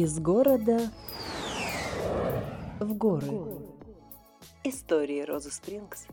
Из города в горы. Истории Розы Спрингс.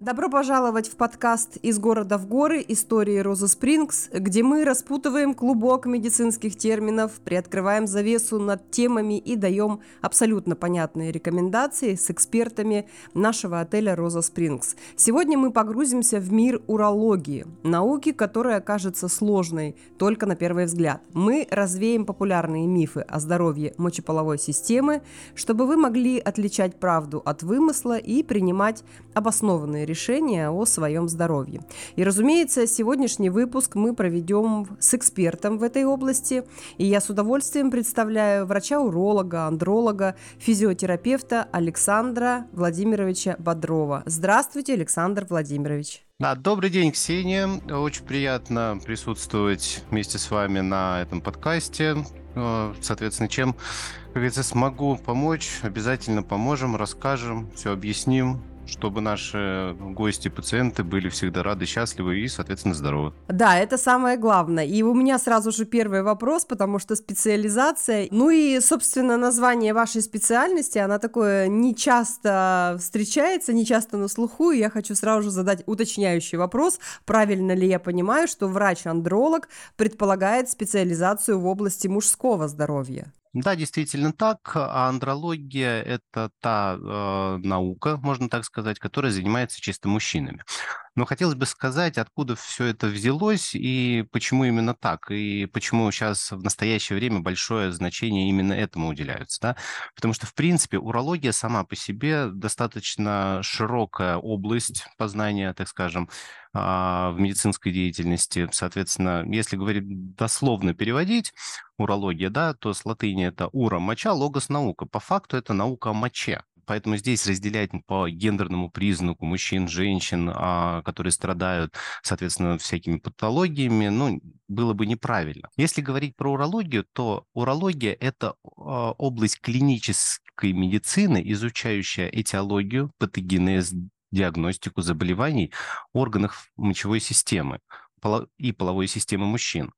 Добро пожаловать в подкаст «Из города в горы. Истории Розы Спрингс», где мы распутываем клубок медицинских терминов, приоткрываем завесу над темами и даем абсолютно понятные рекомендации с экспертами нашего отеля «Роза Спрингс». Сегодня мы погрузимся в мир урологии, науки, которая кажется сложной только на первый взгляд. Мы развеем популярные мифы о здоровье мочеполовой системы, чтобы вы могли отличать правду от вымысла и принимать обоснованные решения о своем здоровье. И, разумеется, сегодняшний выпуск мы проведем с экспертом в этой области. И я с удовольствием представляю врача-уролога, андролога, физиотерапевта Александра Владимировича Бодрова. Здравствуйте, Александр Владимирович. Да, добрый день, Ксения. Очень приятно присутствовать вместе с вами на этом подкасте. Э, соответственно, чем, как говорится, смогу помочь, обязательно поможем, расскажем, все объясним чтобы наши гости, пациенты были всегда рады, счастливы и, соответственно, здоровы. Да, это самое главное. И у меня сразу же первый вопрос, потому что специализация, ну и, собственно, название вашей специальности, она такое не часто встречается, не часто на слуху, и я хочу сразу же задать уточняющий вопрос, правильно ли я понимаю, что врач-андролог предполагает специализацию в области мужского здоровья? Да, действительно так. А андрология– это та э, наука, можно так сказать, которая занимается чисто мужчинами. Но хотелось бы сказать, откуда все это взялось и почему именно так, и почему сейчас в настоящее время большое значение именно этому уделяется. Да? Потому что, в принципе, урология сама по себе достаточно широкая область познания, так скажем, а, в медицинской деятельности. Соответственно, если говорить дословно переводить, урология, да, то с латыни это ура, моча, логос, наука. По факту это наука о моче. Поэтому здесь разделять по гендерному признаку мужчин, женщин, а, которые страдают, соответственно, всякими патологиями, ну, было бы неправильно. Если говорить про урологию, то урология – это а, область клинической медицины, изучающая этиологию, патогенез, диагностику заболеваний органов мочевой системы и половой системы мужчин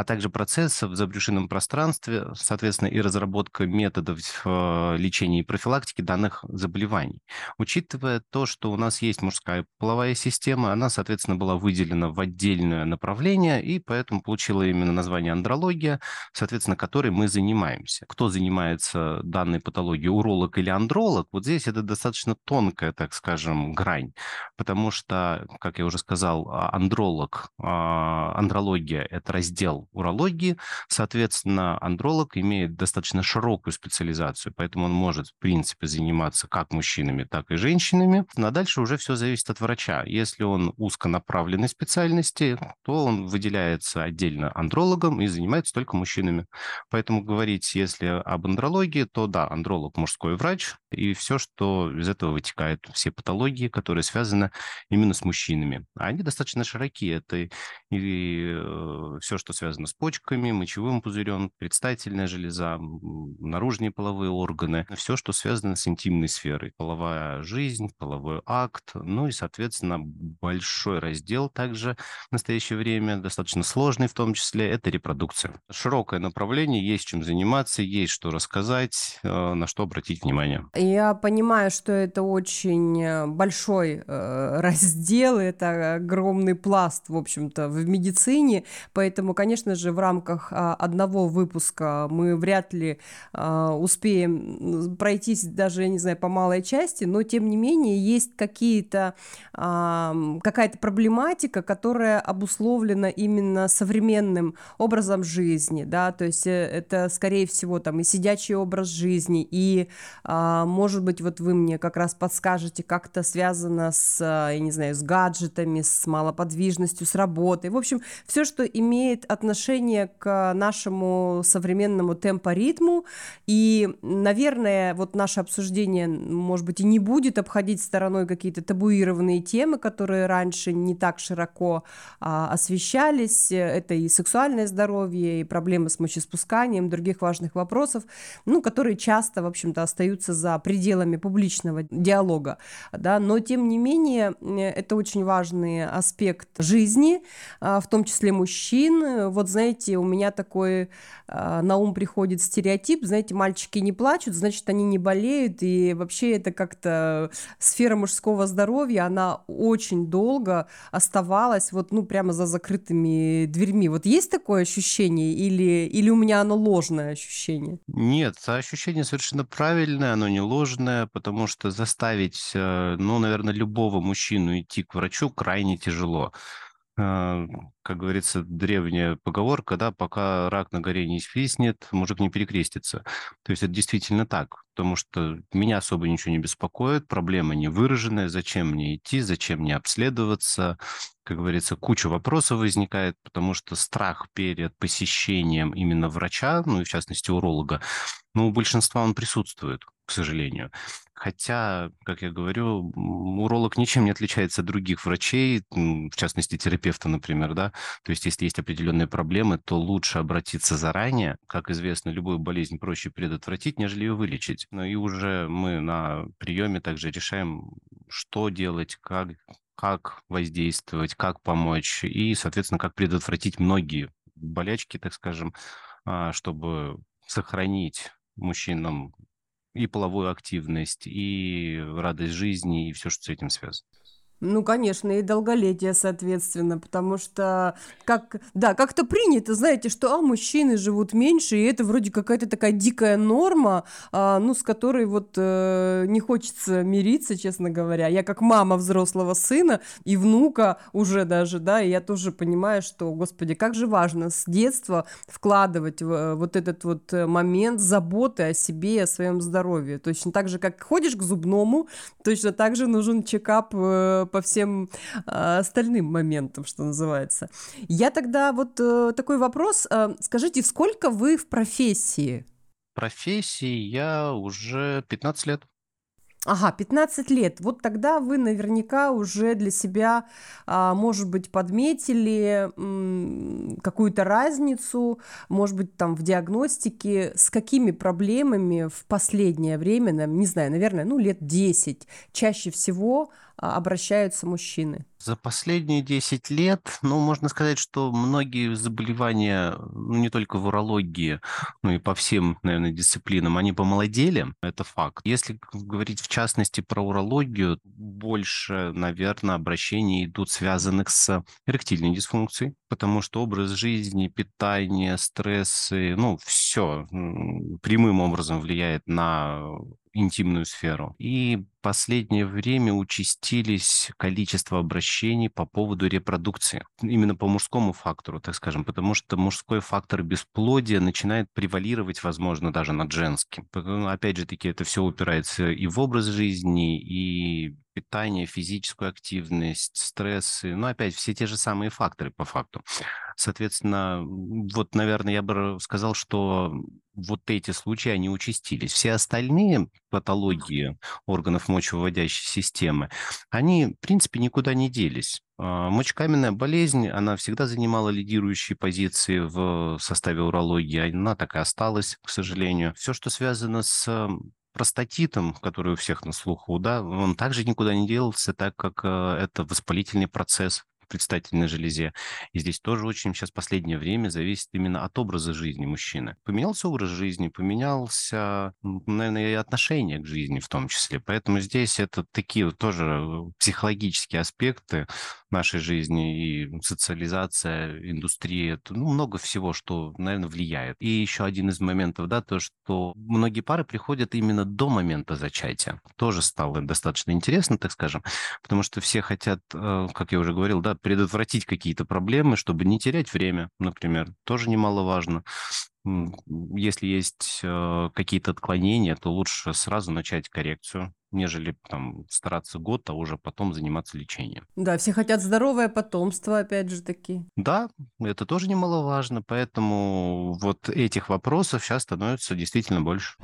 а также процессов в забрюшинном пространстве, соответственно, и разработка методов э, лечения и профилактики данных заболеваний. Учитывая то, что у нас есть мужская половая система, она, соответственно, была выделена в отдельное направление, и поэтому получила именно название андрология, соответственно, которой мы занимаемся. Кто занимается данной патологией, уролог или андролог, вот здесь это достаточно тонкая, так скажем, грань, потому что, как я уже сказал, а, андролог, а, андрология – это раздел урологии. Соответственно, андролог имеет достаточно широкую специализацию, поэтому он может, в принципе, заниматься как мужчинами, так и женщинами. Ну, а дальше уже все зависит от врача. Если он узконаправленной специальности, то он выделяется отдельно андрологом и занимается только мужчинами. Поэтому говорить, если об андрологии, то да, андролог мужской врач, и все, что из этого вытекает, все патологии, которые связаны именно с мужчинами. Они достаточно широкие. Это и э, все, что связано связано с почками, мочевым пузырем, предстательная железа, наружные половые органы, все, что связано с интимной сферой. Половая жизнь, половой акт, ну и, соответственно, большой раздел также в настоящее время, достаточно сложный в том числе, это репродукция. Широкое направление, есть чем заниматься, есть что рассказать, э, на что обратить внимание. Я понимаю, что это очень э, большой э, раздел, это огромный пласт, в общем-то, в медицине, поэтому, конечно, же, в рамках а, одного выпуска мы вряд ли а, успеем пройтись даже, я не знаю, по малой части, но тем не менее есть какие-то, а, какая-то проблематика, которая обусловлена именно современным образом жизни, да, то есть э, это, скорее всего, там и сидячий образ жизни, и, может быть, вот вы мне как раз подскажете, как это связано с, я не знаю, с гаджетами, с малоподвижностью, с работой, в общем, все, что имеет отношение к нашему современному темпоритму. И, наверное, вот наше обсуждение, может быть, и не будет обходить стороной какие-то табуированные темы, которые раньше не так широко а, освещались. Это и сексуальное здоровье, и проблемы с мочеспусканием, других важных вопросов, ну, которые часто, в общем-то, остаются за пределами публичного диалога, да, но тем не менее это очень важный аспект жизни, в том числе мужчин. Вот знаете, у меня такой на ум приходит стереотип, знаете, мальчики не плачут, значит, они не болеют, и вообще это как-то сфера мужского здоровья, она очень долго оставалась вот, ну, прямо за закрытыми дверьми. Вот есть такое ощущение или, или у меня оно ложное ощущение? Нет, ощущение совершенно правильное, оно не ложное, потому что заставить, э, ну, наверное, любого мужчину идти к врачу крайне тяжело. А, как говорится, древняя поговорка, да, пока рак на горе не свистнет, мужик не перекрестится. То есть это действительно так, потому что меня особо ничего не беспокоит, проблема не выраженная, зачем мне идти, зачем мне обследоваться, как говорится, куча вопросов возникает, потому что страх перед посещением именно врача, ну и в частности уролога, ну, у большинства он присутствует, к сожалению. Хотя, как я говорю, уролог ничем не отличается от других врачей, в частности, терапевта, например, да. То есть, если есть определенные проблемы, то лучше обратиться заранее. Как известно, любую болезнь проще предотвратить, нежели ее вылечить. Но и уже мы на приеме также решаем, что делать, как, как воздействовать, как помочь и, соответственно, как предотвратить многие болячки, так скажем, а, чтобы сохранить мужчинам и половую активность, и радость жизни, и все, что с этим связано. Ну, конечно, и долголетие, соответственно, потому что, как, да, как-то принято, знаете, что, а, мужчины живут меньше, и это вроде какая-то такая дикая норма, а, ну, с которой вот э, не хочется мириться, честно говоря. Я как мама взрослого сына и внука уже даже, да, и я тоже понимаю, что, господи, как же важно с детства вкладывать в, э, вот этот вот э, момент заботы о себе и о своем здоровье. Точно так же, как ходишь к зубному, точно так же нужен чекап э, по всем а, остальным моментам, что называется. Я тогда вот э, такой вопрос. Э, скажите, сколько вы в профессии? Профессии я уже 15 лет. Ага, 15 лет. Вот тогда вы наверняка уже для себя, а, может быть, подметили какую-то разницу, может быть, там в диагностике, с какими проблемами в последнее время, не знаю, наверное, ну, лет 10 чаще всего обращаются мужчины? За последние 10 лет, ну, можно сказать, что многие заболевания, ну, не только в урологии, ну и по всем, наверное, дисциплинам, они помолодели, это факт. Если говорить в частности про урологию, больше, наверное, обращений идут связанных с эректильной дисфункцией, потому что образ жизни, питание, стрессы, ну, все прямым образом влияет на интимную сферу. И последнее время участились количество обращений по поводу репродукции. Именно по мужскому фактору, так скажем, потому что мужской фактор бесплодия начинает превалировать, возможно, даже над женским. Опять же таки, это все упирается и в образ жизни, и питание, физическую активность, стрессы, ну, опять, все те же самые факторы по факту. Соответственно, вот, наверное, я бы сказал, что вот эти случаи, они участились. Все остальные патологии органов мочевыводящей системы, они, в принципе, никуда не делись. А, мочекаменная болезнь, она всегда занимала лидирующие позиции в составе урологии, она так и осталась, к сожалению. Все, что связано с простатитом, который у всех на слуху, да, он также никуда не делался, так как э, это воспалительный процесс предстательной железе. И здесь тоже очень сейчас последнее время зависит именно от образа жизни мужчины. Поменялся образ жизни, поменялся, наверное, и отношение к жизни в том числе. Поэтому здесь это такие тоже э, психологические аспекты нашей жизни и социализация, индустрия, это, ну, много всего, что, наверное, влияет. И еще один из моментов, да, то, что многие пары приходят именно до момента зачатия. Тоже стало достаточно интересно, так скажем, потому что все хотят, э, как я уже говорил, да, предотвратить какие-то проблемы, чтобы не терять время, например, тоже немаловажно. Если есть э, какие-то отклонения, то лучше сразу начать коррекцию, нежели там стараться год, а уже потом заниматься лечением. Да, все хотят здоровое потомство, опять же таки. Да, это тоже немаловажно, поэтому вот этих вопросов сейчас становится действительно больше.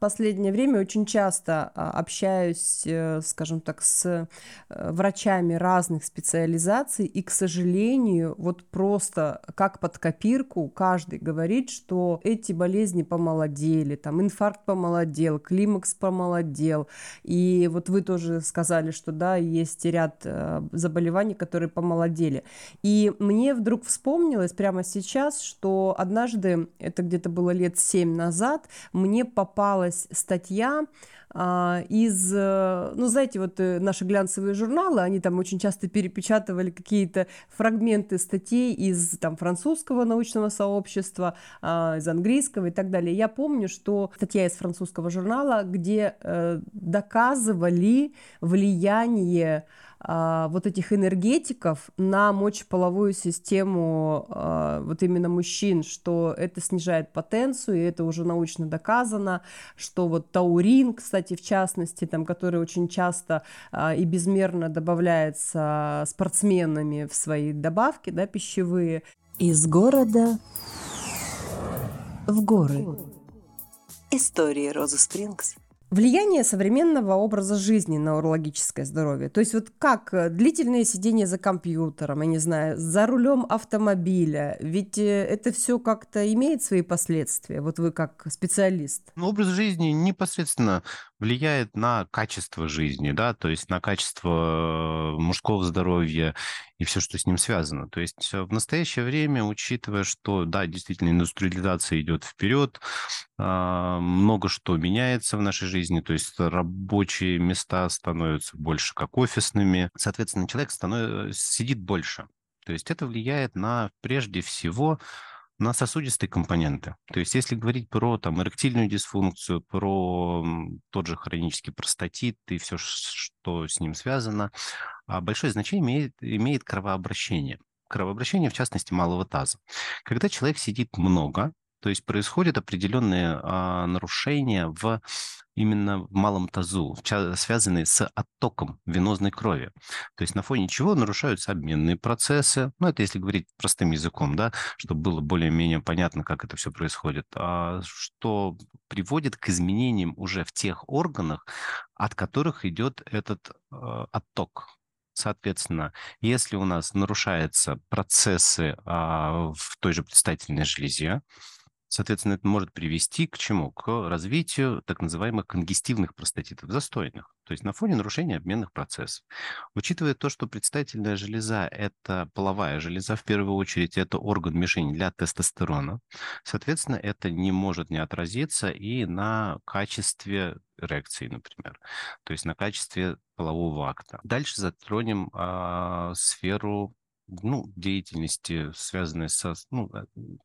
Последнее время очень часто а, общаюсь, э, скажем так, с э, врачами разных специализаций, и, к сожалению, вот просто как под копирку каждый говорит, что эти болезни помолодели, там инфаркт помолодел, климакс помолодел, и вот вы тоже сказали, что да, есть ряд э, заболеваний, которые помолодели. И мне вдруг вспомнилось прямо сейчас, что однажды, это где-то было лет семь назад, мне попалось попалась статья из, э, ну, знаете, вот э, наши глянцевые журналы, они там очень часто перепечатывали какие-то фрагменты статей из там французского научного сообщества, а, из английского и так далее. Я помню, что статья из французского журнала, где э, доказывали влияние а, вот этих энергетиков на мочеполовую систему а, вот именно мужчин, что это снижает потенцию, и это уже научно доказано, что вот таурин, кстати, в частности, там, который очень часто а, и безмерно добавляется спортсменами в свои добавки, да, пищевые. Из города в горы. История Розы Спрингс. Влияние современного образа жизни на урологическое здоровье. То есть вот как э, длительное сидение за компьютером, я не знаю, за рулем автомобиля, ведь э, это все как-то имеет свои последствия, вот вы как специалист. Ну, образ жизни непосредственно влияет на качество жизни, да, то есть на качество э, мужского здоровья и все, что с ним связано. То есть в настоящее время, учитывая, что, да, действительно, индустриализация идет вперед, а, много что меняется в нашей жизни, то есть рабочие места становятся больше как офисными, соответственно, человек становится, сидит больше. То есть это влияет на, прежде всего, на сосудистые компоненты. То есть если говорить про там, эректильную дисфункцию, про тот же хронический простатит и все, что с ним связано, а, большое значение имеет, имеет кровообращение. Кровообращение, в частности, малого таза. Когда человек сидит много, то есть происходят определенные а, нарушения в именно в малом тазу, связанные с оттоком венозной крови. То есть на фоне чего нарушаются обменные процессы. Ну, это если говорить простым языком, да, чтобы было более-менее понятно, как это все происходит. А что приводит к изменениям уже в тех органах, от которых идет этот э, отток. Соответственно, если у нас нарушаются процессы а, в той же предстательной железе, Соответственно, это может привести к чему? К развитию так называемых конгестивных простатитов, застойных, то есть на фоне нарушения обменных процессов. Учитывая то, что предстательная железа – это половая железа, в первую очередь, это орган мишень для тестостерона, соответственно, это не может не отразиться и на качестве эрекции, например, то есть на качестве полового акта. Дальше затронем а, сферу ну, деятельности, связанной со ну, э,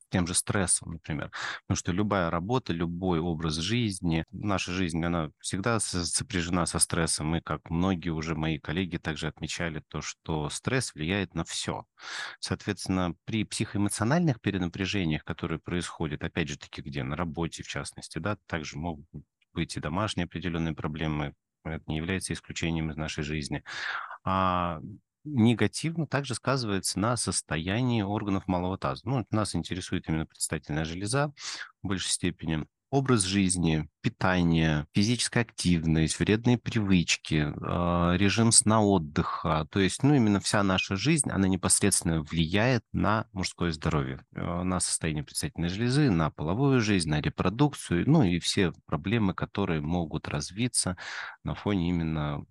тем же стрессом, например. Потому что любая работа, любой образ жизни, наша жизнь, она всегда сопряжена со стрессом. И как многие уже мои коллеги также отмечали то, что стресс влияет на все. Соответственно, при психоэмоциональных перенапряжениях, которые происходят, опять же таки, где на работе, в частности, да, также могут быть и домашние определенные проблемы, это не является исключением из нашей жизни. А негативно также сказывается на состоянии органов малого таза. Ну, нас интересует именно предстательная железа в большей степени. Образ жизни, питание, физическая активность, вредные привычки, а, режим сна отдыха. То есть, ну, именно вся наша жизнь, она непосредственно влияет на мужское здоровье, э, на состояние предстательной железы, на половую жизнь, на репродукцию, ну и все проблемы, которые могут развиться на фоне именно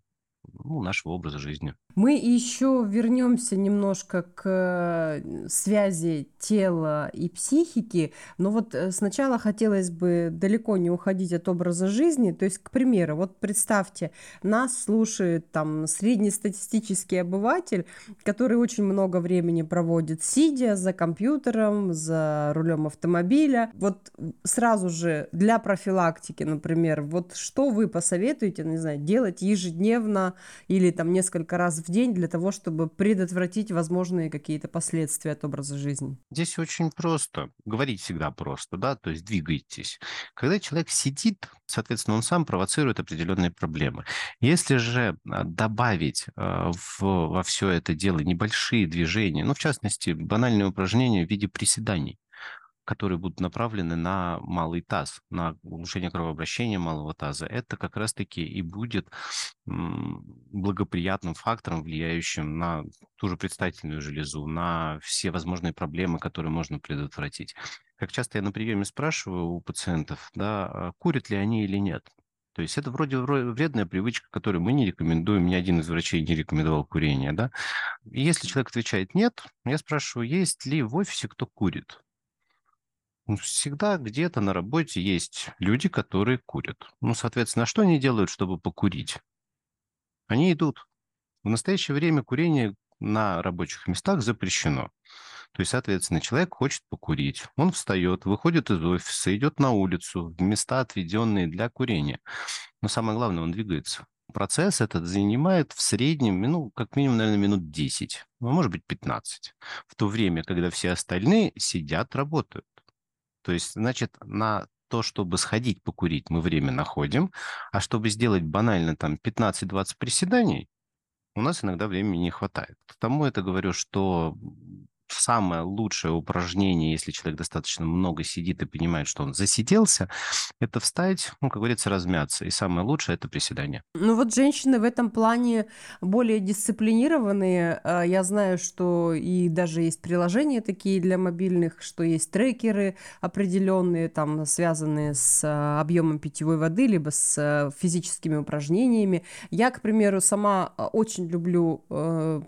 ну, нашего образа жизни. Мы еще вернемся немножко к э, связи тела и психики, но вот э, сначала хотелось бы далеко не уходить от образа жизни. То есть, к примеру, вот представьте, нас слушает там среднестатистический обыватель, который очень много времени проводит сидя за компьютером, за рулем автомобиля. Вот сразу же для профилактики, например, вот что вы посоветуете, не знаю, делать ежедневно или там несколько раз в день для того, чтобы предотвратить возможные какие-то последствия от образа жизни? Здесь очень просто. Говорить всегда просто, да, то есть двигайтесь. Когда человек сидит, соответственно, он сам провоцирует определенные проблемы. Если же а, добавить а, в, во все это дело небольшие движения, ну, в частности, банальные упражнения в виде приседаний, которые будут направлены на малый таз, на улучшение кровообращения малого таза, это как раз-таки и будет благоприятным фактором, влияющим на ту же предстательную железу, на все возможные проблемы, которые можно предотвратить. Как часто я на приеме спрашиваю у пациентов, да, а курят ли они или нет. То есть это вроде вредная привычка, которую мы не рекомендуем, ни один из врачей не рекомендовал курение, да. И если человек отвечает нет, я спрашиваю, есть ли в офисе кто курит. Всегда где-то на работе есть люди, которые курят. Ну, соответственно, что они делают, чтобы покурить? Они идут. В настоящее время курение на рабочих местах запрещено. То есть, соответственно, человек хочет покурить. Он встает, выходит из офиса, идет на улицу, в места, отведенные для курения. Но самое главное, он двигается. Процесс этот занимает в среднем, ну, как минимум, наверное, минут 10, ну, может быть, 15. В то время, когда все остальные сидят, работают. То есть, значит, на то, чтобы сходить покурить, мы время находим, а чтобы сделать банально там 15-20 приседаний, у нас иногда времени не хватает. Потому это говорю, что самое лучшее упражнение, если человек достаточно много сидит и понимает, что он засиделся, это встать, ну, как говорится, размяться. И самое лучшее – это приседание. Ну вот женщины в этом плане более дисциплинированные. А, я знаю, что и даже есть приложения такие для мобильных, что есть трекеры определенные, там, связанные с а, объемом питьевой воды, либо с а, физическими упражнениями. Я, к примеру, сама очень люблю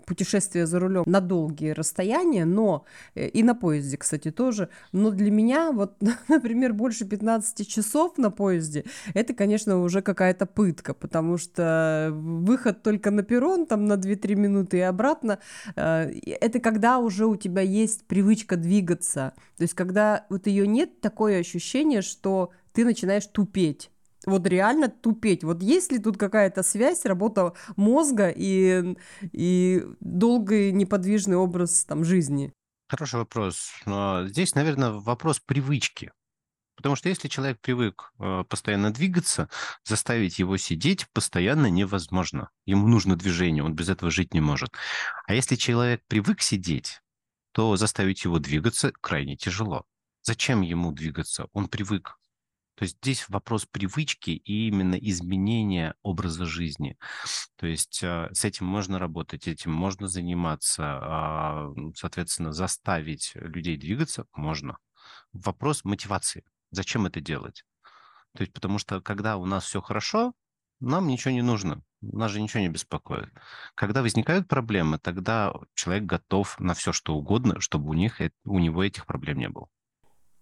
путешествия за рулем на долгие расстояния, но э, и на поезде, кстати, тоже. Но для меня, вот, например, больше 15 часов на поезде, это, конечно, уже какая-то пытка, потому что выход только на перрон, там на 2-3 минуты и обратно, э, это когда уже у тебя есть привычка двигаться. То есть, когда вот ее нет, такое ощущение, что ты начинаешь тупеть вот реально тупеть. Вот есть ли тут какая-то связь, работа мозга и, и долгий неподвижный образ там, жизни? Хороший вопрос. Но здесь, наверное, вопрос привычки. Потому что если человек привык э, постоянно двигаться, заставить его сидеть постоянно невозможно. Ему нужно движение, он без этого жить не может. А если человек привык сидеть, то заставить его двигаться крайне тяжело. Зачем ему двигаться? Он привык. То есть здесь вопрос привычки и именно изменения образа жизни. То есть а, с этим можно работать, этим можно заниматься, а, соответственно, заставить людей двигаться можно. Вопрос мотивации. Зачем это делать? То есть потому что когда у нас все хорошо, нам ничего не нужно, нас же ничего не беспокоит. Когда возникают проблемы, тогда человек готов на все, что угодно, чтобы у, них, у него этих проблем не было.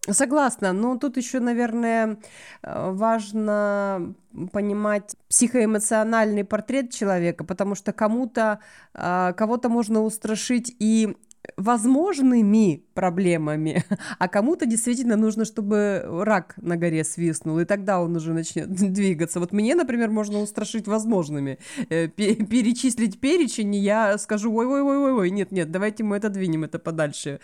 Согласна, но тут еще, наверное, э, важно понимать психоэмоциональный портрет человека, потому что кому-то, а, кого-то можно устрашить и возможными проблемами, а кому-то действительно нужно, чтобы рак на горе свистнул, и тогда он уже начнет двигаться. Вот мне, например, можно устрашить возможными. Э, перечислить перечень, и я скажу, ой-ой-ой-ой, нет-нет, давайте мы это двинем, это подальше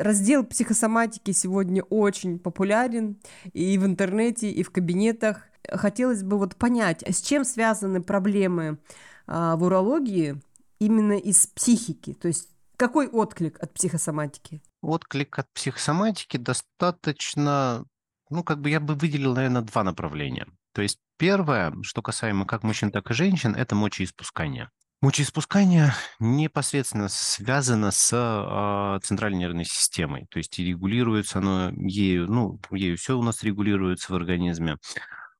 раздел психосоматики сегодня очень популярен и в интернете, и в кабинетах. Хотелось бы вот понять, с чем связаны проблемы а, в урологии именно из психики, то есть какой отклик от психосоматики? Отклик от психосоматики достаточно, ну, как бы я бы выделил, наверное, два направления. То есть первое, что касаемо как мужчин, так и женщин, это мочеиспускание. Мочеиспускание непосредственно связано с э, центральной нервной системой, то есть регулируется оно ею, ну, ею все у нас регулируется в организме.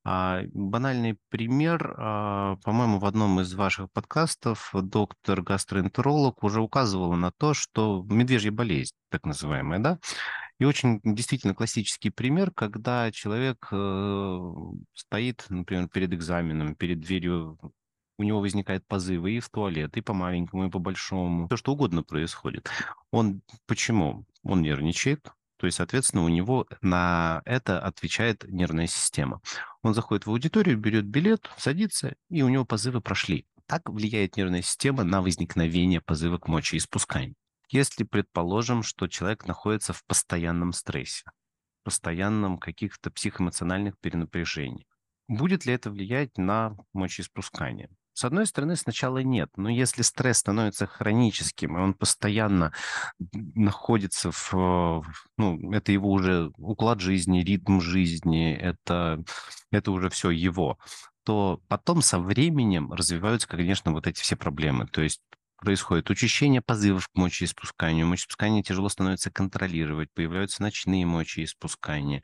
А, банальный пример, а, по-моему, в одном из ваших подкастов доктор-гастроэнтеролог уже указывала на то, что медвежья болезнь, так называемая, да, и очень действительно классический пример, когда человек э, стоит, например, перед экзаменом, перед дверью у него возникают позывы и в туалет, и по маленькому, и по большому. Все что угодно происходит. Он почему? Он нервничает, то есть, соответственно, у него на это отвечает нервная система. Он заходит в аудиторию, берет билет, садится, и у него позывы прошли. Так влияет нервная система на возникновение позыва к мочеиспусканию. Если предположим, что человек находится в постоянном стрессе, постоянном каких-то психоэмоциональных перенапряжениях, будет ли это влиять на мочеиспускание? С одной стороны, сначала нет, но если стресс становится хроническим, и он постоянно находится в, ну, это его уже уклад жизни, ритм жизни, это, это уже все его, то потом со временем развиваются, конечно, вот эти все проблемы. То есть происходит учащение позывов к мочеиспусканию, мочеиспускание тяжело становится контролировать, появляются ночные мочеиспускания.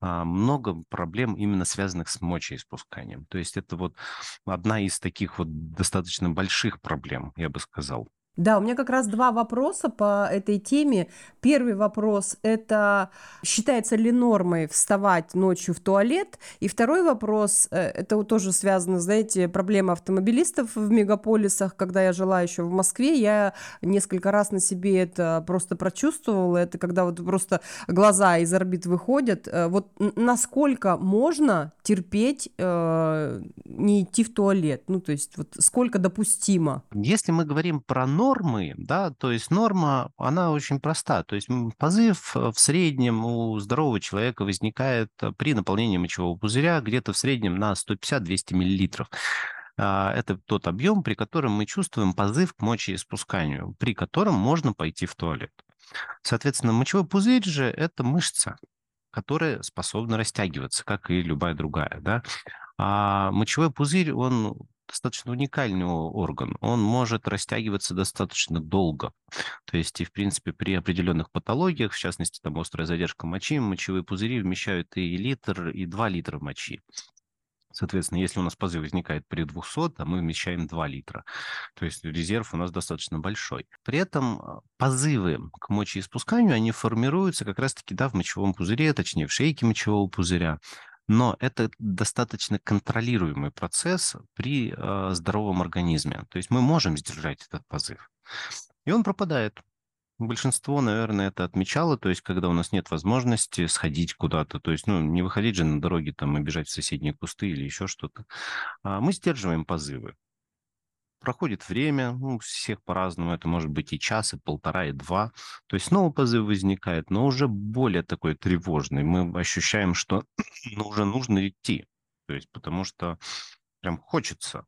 А, много проблем именно связанных с мочеиспусканием. То есть это вот одна из таких вот достаточно больших проблем, я бы сказал. Да, у меня как раз два вопроса по этой теме. Первый вопрос – это считается ли нормой вставать ночью в туалет? И второй вопрос – э, это тоже связано, знаете, проблема автомобилистов в мегаполисах. Когда я жила еще в Москве, я несколько раз на себе это просто прочувствовала. Это когда вот просто глаза из орбит выходят. Э, вот насколько можно терпеть э, не идти в туалет? Ну, то есть вот сколько допустимо? Если мы говорим про нормы, да, то есть норма, она очень проста. То есть позыв э, в среднем у здорового человека возникает э, при наполнении мочевого пузыря где-то в среднем на 150-200 миллилитров. А, это тот объем, при котором мы чувствуем позыв к мочеиспусканию, при котором можно пойти в туалет. Соответственно, мочевой пузырь же – это мышца, которая способна растягиваться, как и любая другая. Да? А мочевой пузырь, он достаточно уникальный орган. Он может растягиваться достаточно долго. То есть, и, в принципе, при определенных патологиях, в частности, там острая задержка мочи, мочевые пузыри вмещают и литр, и 2 литра мочи. Соответственно, если у нас позыв возникает при 200, а мы вмещаем 2 литра. То есть резерв у нас достаточно большой. При этом а, позывы к мочеиспусканию, они формируются как раз-таки да, в мочевом пузыре, точнее в шейке мочевого пузыря. Но это достаточно контролируемый процесс при э, здоровом организме. То есть мы можем сдержать этот позыв. И он пропадает. Большинство, наверное, это отмечало, то есть когда у нас нет возможности сходить куда-то, то есть, ну, не выходить же на дороге там и бежать в соседние кусты или еще что-то. А мы сдерживаем позывы. Проходит время, ну, у всех по-разному, это может быть и час, и полтора, и два. То есть снова позыв возникает, но уже более такой тревожный. Мы ощущаем, что ну, уже нужно идти. То есть потому что прям хочется.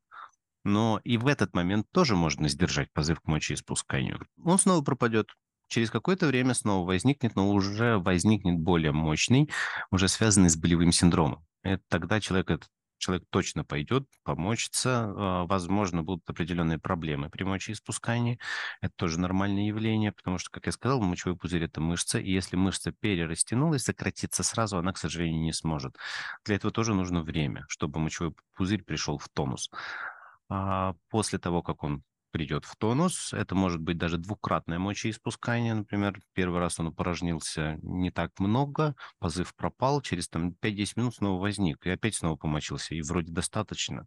Но и в этот момент тоже можно сдержать позыв к мочеиспусканию. Он снова пропадет. Через какое-то время снова возникнет, но уже возникнет более мощный, уже связанный с болевым синдромом. Это тогда человек этот человек точно пойдет, помочится. А, возможно, будут определенные проблемы при мочеиспускании. Это тоже нормальное явление, потому что, как я сказал, мочевой пузырь – это мышца, и если мышца перерастянулась, сократиться сразу она, к сожалению, не сможет. Для этого тоже нужно время, чтобы мочевой пузырь пришел в тонус. А после того, как он придет в тонус. Это может быть даже двукратное мочеиспускание. Например, первый раз он упорожнился не так много, позыв пропал, через там, 5-10 минут снова возник, и опять снова помочился, и вроде достаточно.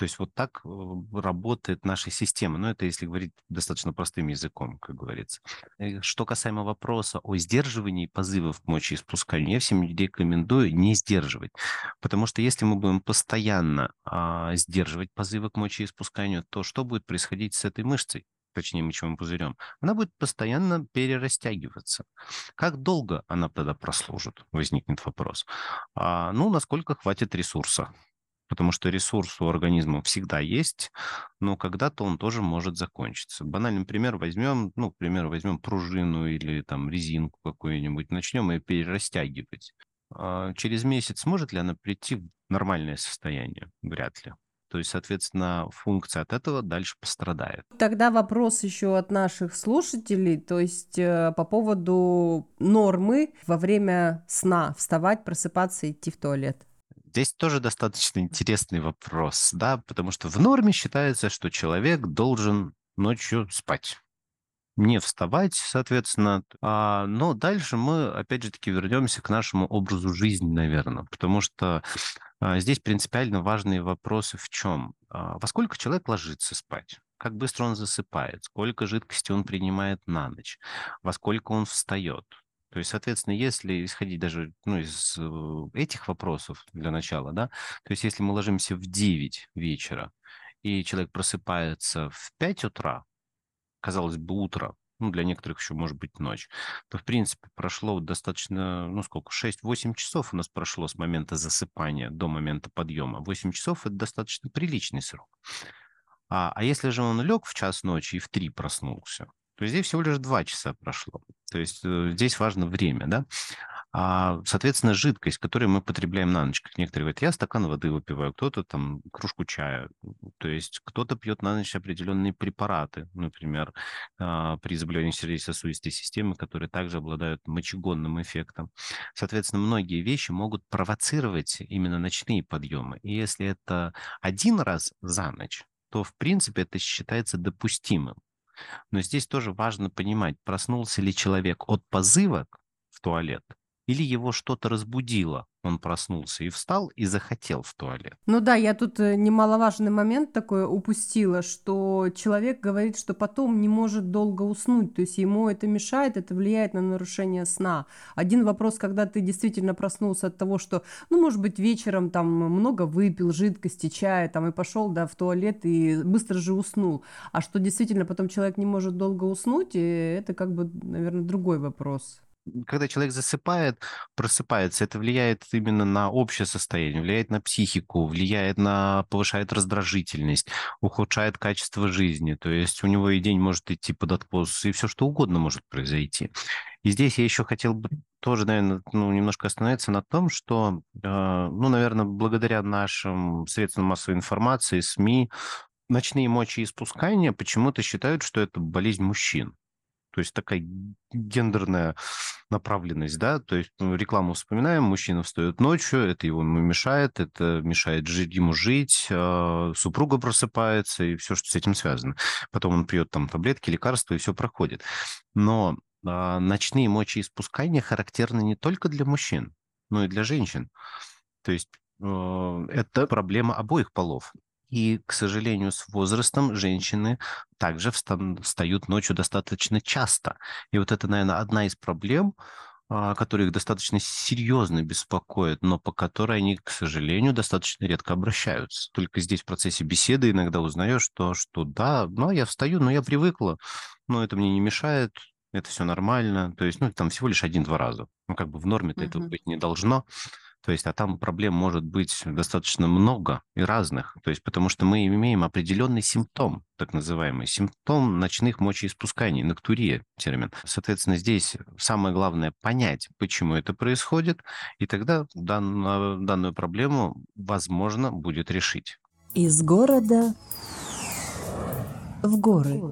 То есть вот так э, работает наша система. Но это если говорить достаточно простым языком, как говорится. И что касаемо вопроса о сдерживании позывов к мочеиспусканию, я всем рекомендую не сдерживать. Потому что если мы будем постоянно а, сдерживать позывы к мочеиспусканию, то что будет происходить с этой мышцей, точнее мочевым пузырем, она будет постоянно перерастягиваться. Как долго она тогда прослужит, возникнет вопрос. А, ну, насколько хватит ресурса. Потому что ресурс у организма всегда есть, но когда-то он тоже может закончиться. Банальный пример возьмем, ну, к примеру, возьмем пружину или там резинку какую-нибудь, начнем ее перерастягивать. А через месяц сможет ли она прийти в нормальное состояние? Вряд ли. То есть, соответственно, функция от этого дальше пострадает. Тогда вопрос еще от наших слушателей, то есть э, по поводу нормы во время сна вставать, просыпаться, идти в туалет. Здесь тоже достаточно интересный вопрос, да, потому что в норме считается, что человек должен ночью спать не вставать, соответственно. А, но дальше мы, опять же таки, вернемся к нашему образу жизни, наверное, потому что а, здесь принципиально важные вопросы в чем? А, во сколько человек ложится спать? Как быстро он засыпает? Сколько жидкости он принимает на ночь? Во сколько он встает? То есть, соответственно, если исходить даже ну, из э, этих вопросов для начала, да, то есть если мы ложимся в 9 вечера, и человек просыпается в 5 утра, казалось бы, утро, ну, для некоторых еще может быть ночь, то, в принципе, прошло достаточно, ну, сколько, 6-8 часов у нас прошло с момента засыпания до момента подъема. 8 часов – это достаточно приличный срок. А, а если же он лег в час ночи и в три проснулся, то здесь всего лишь два часа прошло. То есть э, здесь важно время, да? А, соответственно, жидкость, которую мы потребляем на ночь, как некоторые говорят, я стакан воды выпиваю, кто-то там кружку чая, то есть кто-то пьет на ночь определенные препараты, например, а, при заболевании сердечно-сосудистой системы, которые также обладают мочегонным эффектом. Соответственно, многие вещи могут провоцировать именно ночные подъемы. И если это один раз за ночь, то, в принципе, это считается допустимым. Но здесь тоже важно понимать, проснулся ли человек от позыва в туалет – или его что-то разбудило, он проснулся и встал и захотел в туалет. Ну да, я тут э, немаловажный момент такой упустила, что человек говорит, что потом не может долго уснуть, то есть ему это мешает, это влияет на нарушение сна. Один вопрос, когда ты действительно проснулся от того, что, ну, может быть, вечером там много выпил жидкости, чая, там, и пошел, да, в туалет и быстро же уснул. А что действительно потом человек не может долго уснуть, это как бы, наверное, другой вопрос когда человек засыпает, просыпается, это влияет именно на общее состояние, влияет на психику, влияет на, повышает раздражительность, ухудшает качество жизни. То есть у него и день может идти под откос, и все что угодно может произойти. И здесь я еще хотел бы тоже, наверное, ну, немножко остановиться на том, что, э, ну, наверное, благодаря нашим средствам массовой информации, СМИ, ночные мочеиспускания почему-то считают, что это болезнь мужчин. То есть такая гендерная направленность, да, то есть ну, рекламу вспоминаем, мужчина встает ночью, это его мешает, это мешает жить, ему жить, э, супруга просыпается и все, что с этим связано. Потом он пьет там таблетки, лекарства и все проходит. Но э, ночные мочеиспускания характерны не только для мужчин, но и для женщин. То есть э, это проблема обоих полов. И, к сожалению, с возрастом женщины также встают ночью достаточно часто. И вот это, наверное, одна из проблем, а, которые их достаточно серьезно беспокоят, но по которой они, к сожалению, достаточно редко обращаются. Только здесь в процессе беседы иногда узнаешь, что, что да, ну, я встаю, но я привыкла, но это мне не мешает, это все нормально. То есть, ну, там всего лишь один-два раза. Ну, как бы в норме-то uh-huh. этого быть не должно. То есть, а там проблем может быть достаточно много и разных. То есть, потому что мы имеем определенный симптом, так называемый, симптом ночных мочеиспусканий, ноктурия термин. Соответственно, здесь самое главное понять, почему это происходит, и тогда данную, данную проблему возможно будет решить. Из города в горы.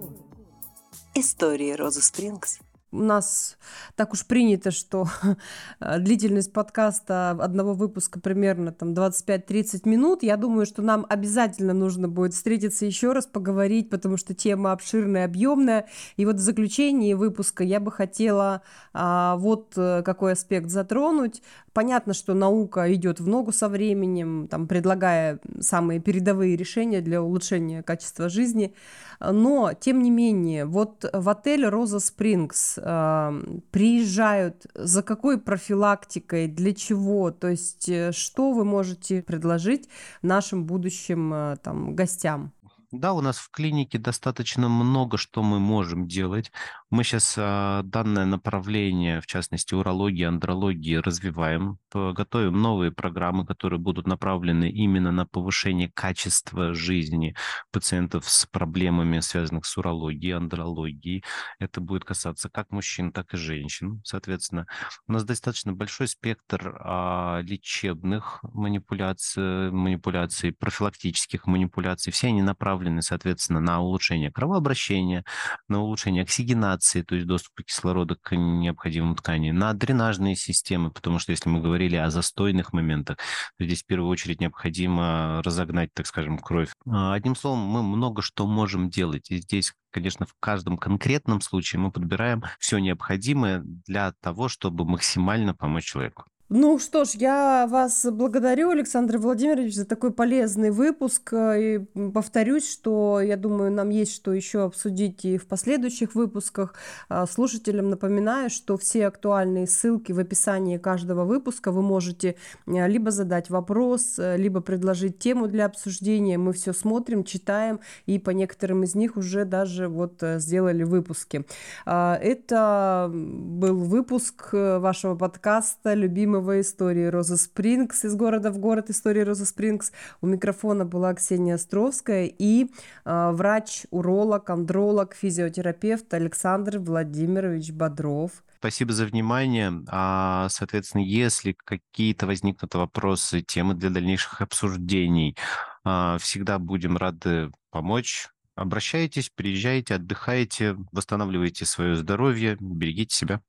История Розы Спрингс у нас так уж принято, что длительность подкаста одного выпуска примерно там 25-30 минут. Я думаю, что нам обязательно нужно будет встретиться еще раз, поговорить, потому что тема обширная, объемная. И вот в заключении выпуска я бы хотела а, вот э, какой аспект затронуть. Понятно, что наука идет в ногу со временем, там, предлагая самые передовые решения для улучшения качества жизни. Но, тем не менее, вот в отель «Роза Спрингс» э, приезжают за какой профилактикой, для чего? То есть э, что вы можете предложить нашим будущим э, там, гостям? Да, у нас в клинике достаточно много что мы можем делать. Мы сейчас а, данное направление, в частности урологии, андрологии, развиваем, готовим новые программы, которые будут направлены именно на повышение качества жизни пациентов с проблемами, связанных с урологией, андрологией. Это будет касаться как мужчин, так и женщин. Соответственно, у нас достаточно большой спектр а, лечебных манипуляций, манипуляций, профилактических манипуляций. Все они направлены, соответственно, на улучшение кровообращения, на улучшение оксигенации, то есть доступа кислорода к необходимым тканям, на дренажные системы, потому что если мы говорили о застойных моментах, то здесь в первую очередь необходимо разогнать, так скажем, кровь. А, одним словом, мы много что можем делать. И здесь конечно, в каждом конкретном случае мы подбираем все необходимое для того, чтобы максимально помочь человеку. Ну что ж, я вас благодарю, Александр Владимирович, за такой полезный выпуск. И повторюсь, что я думаю, нам есть что еще обсудить и в последующих выпусках. А, слушателям напоминаю, что все актуальные ссылки в описании каждого выпуска вы можете а, либо задать вопрос, а, либо предложить тему для обсуждения. Мы все смотрим, читаем и по некоторым из них уже даже вот сделали выпуски. Это был выпуск вашего подкаста «Любимый снова истории Розы Спрингс из города в город. Истории Розы Спрингс. У микрофона была Ксения Островская и э, врач, уролог, андролог, физиотерапевт Александр Владимирович Бодров. Спасибо за внимание. А, соответственно, если какие-то возникнут вопросы, темы для дальнейших обсуждений, а, всегда будем рады помочь. Обращайтесь, приезжайте, отдыхайте, восстанавливайте свое здоровье, берегите себя.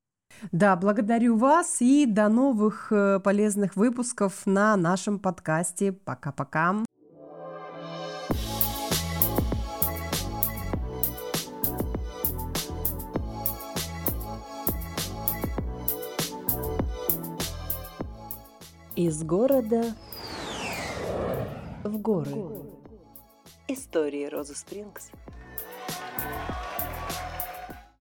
Да, благодарю вас и до новых э, полезных выпусков на нашем подкасте. Пока-пока. Из города в горы. Истории Розы Спрингс.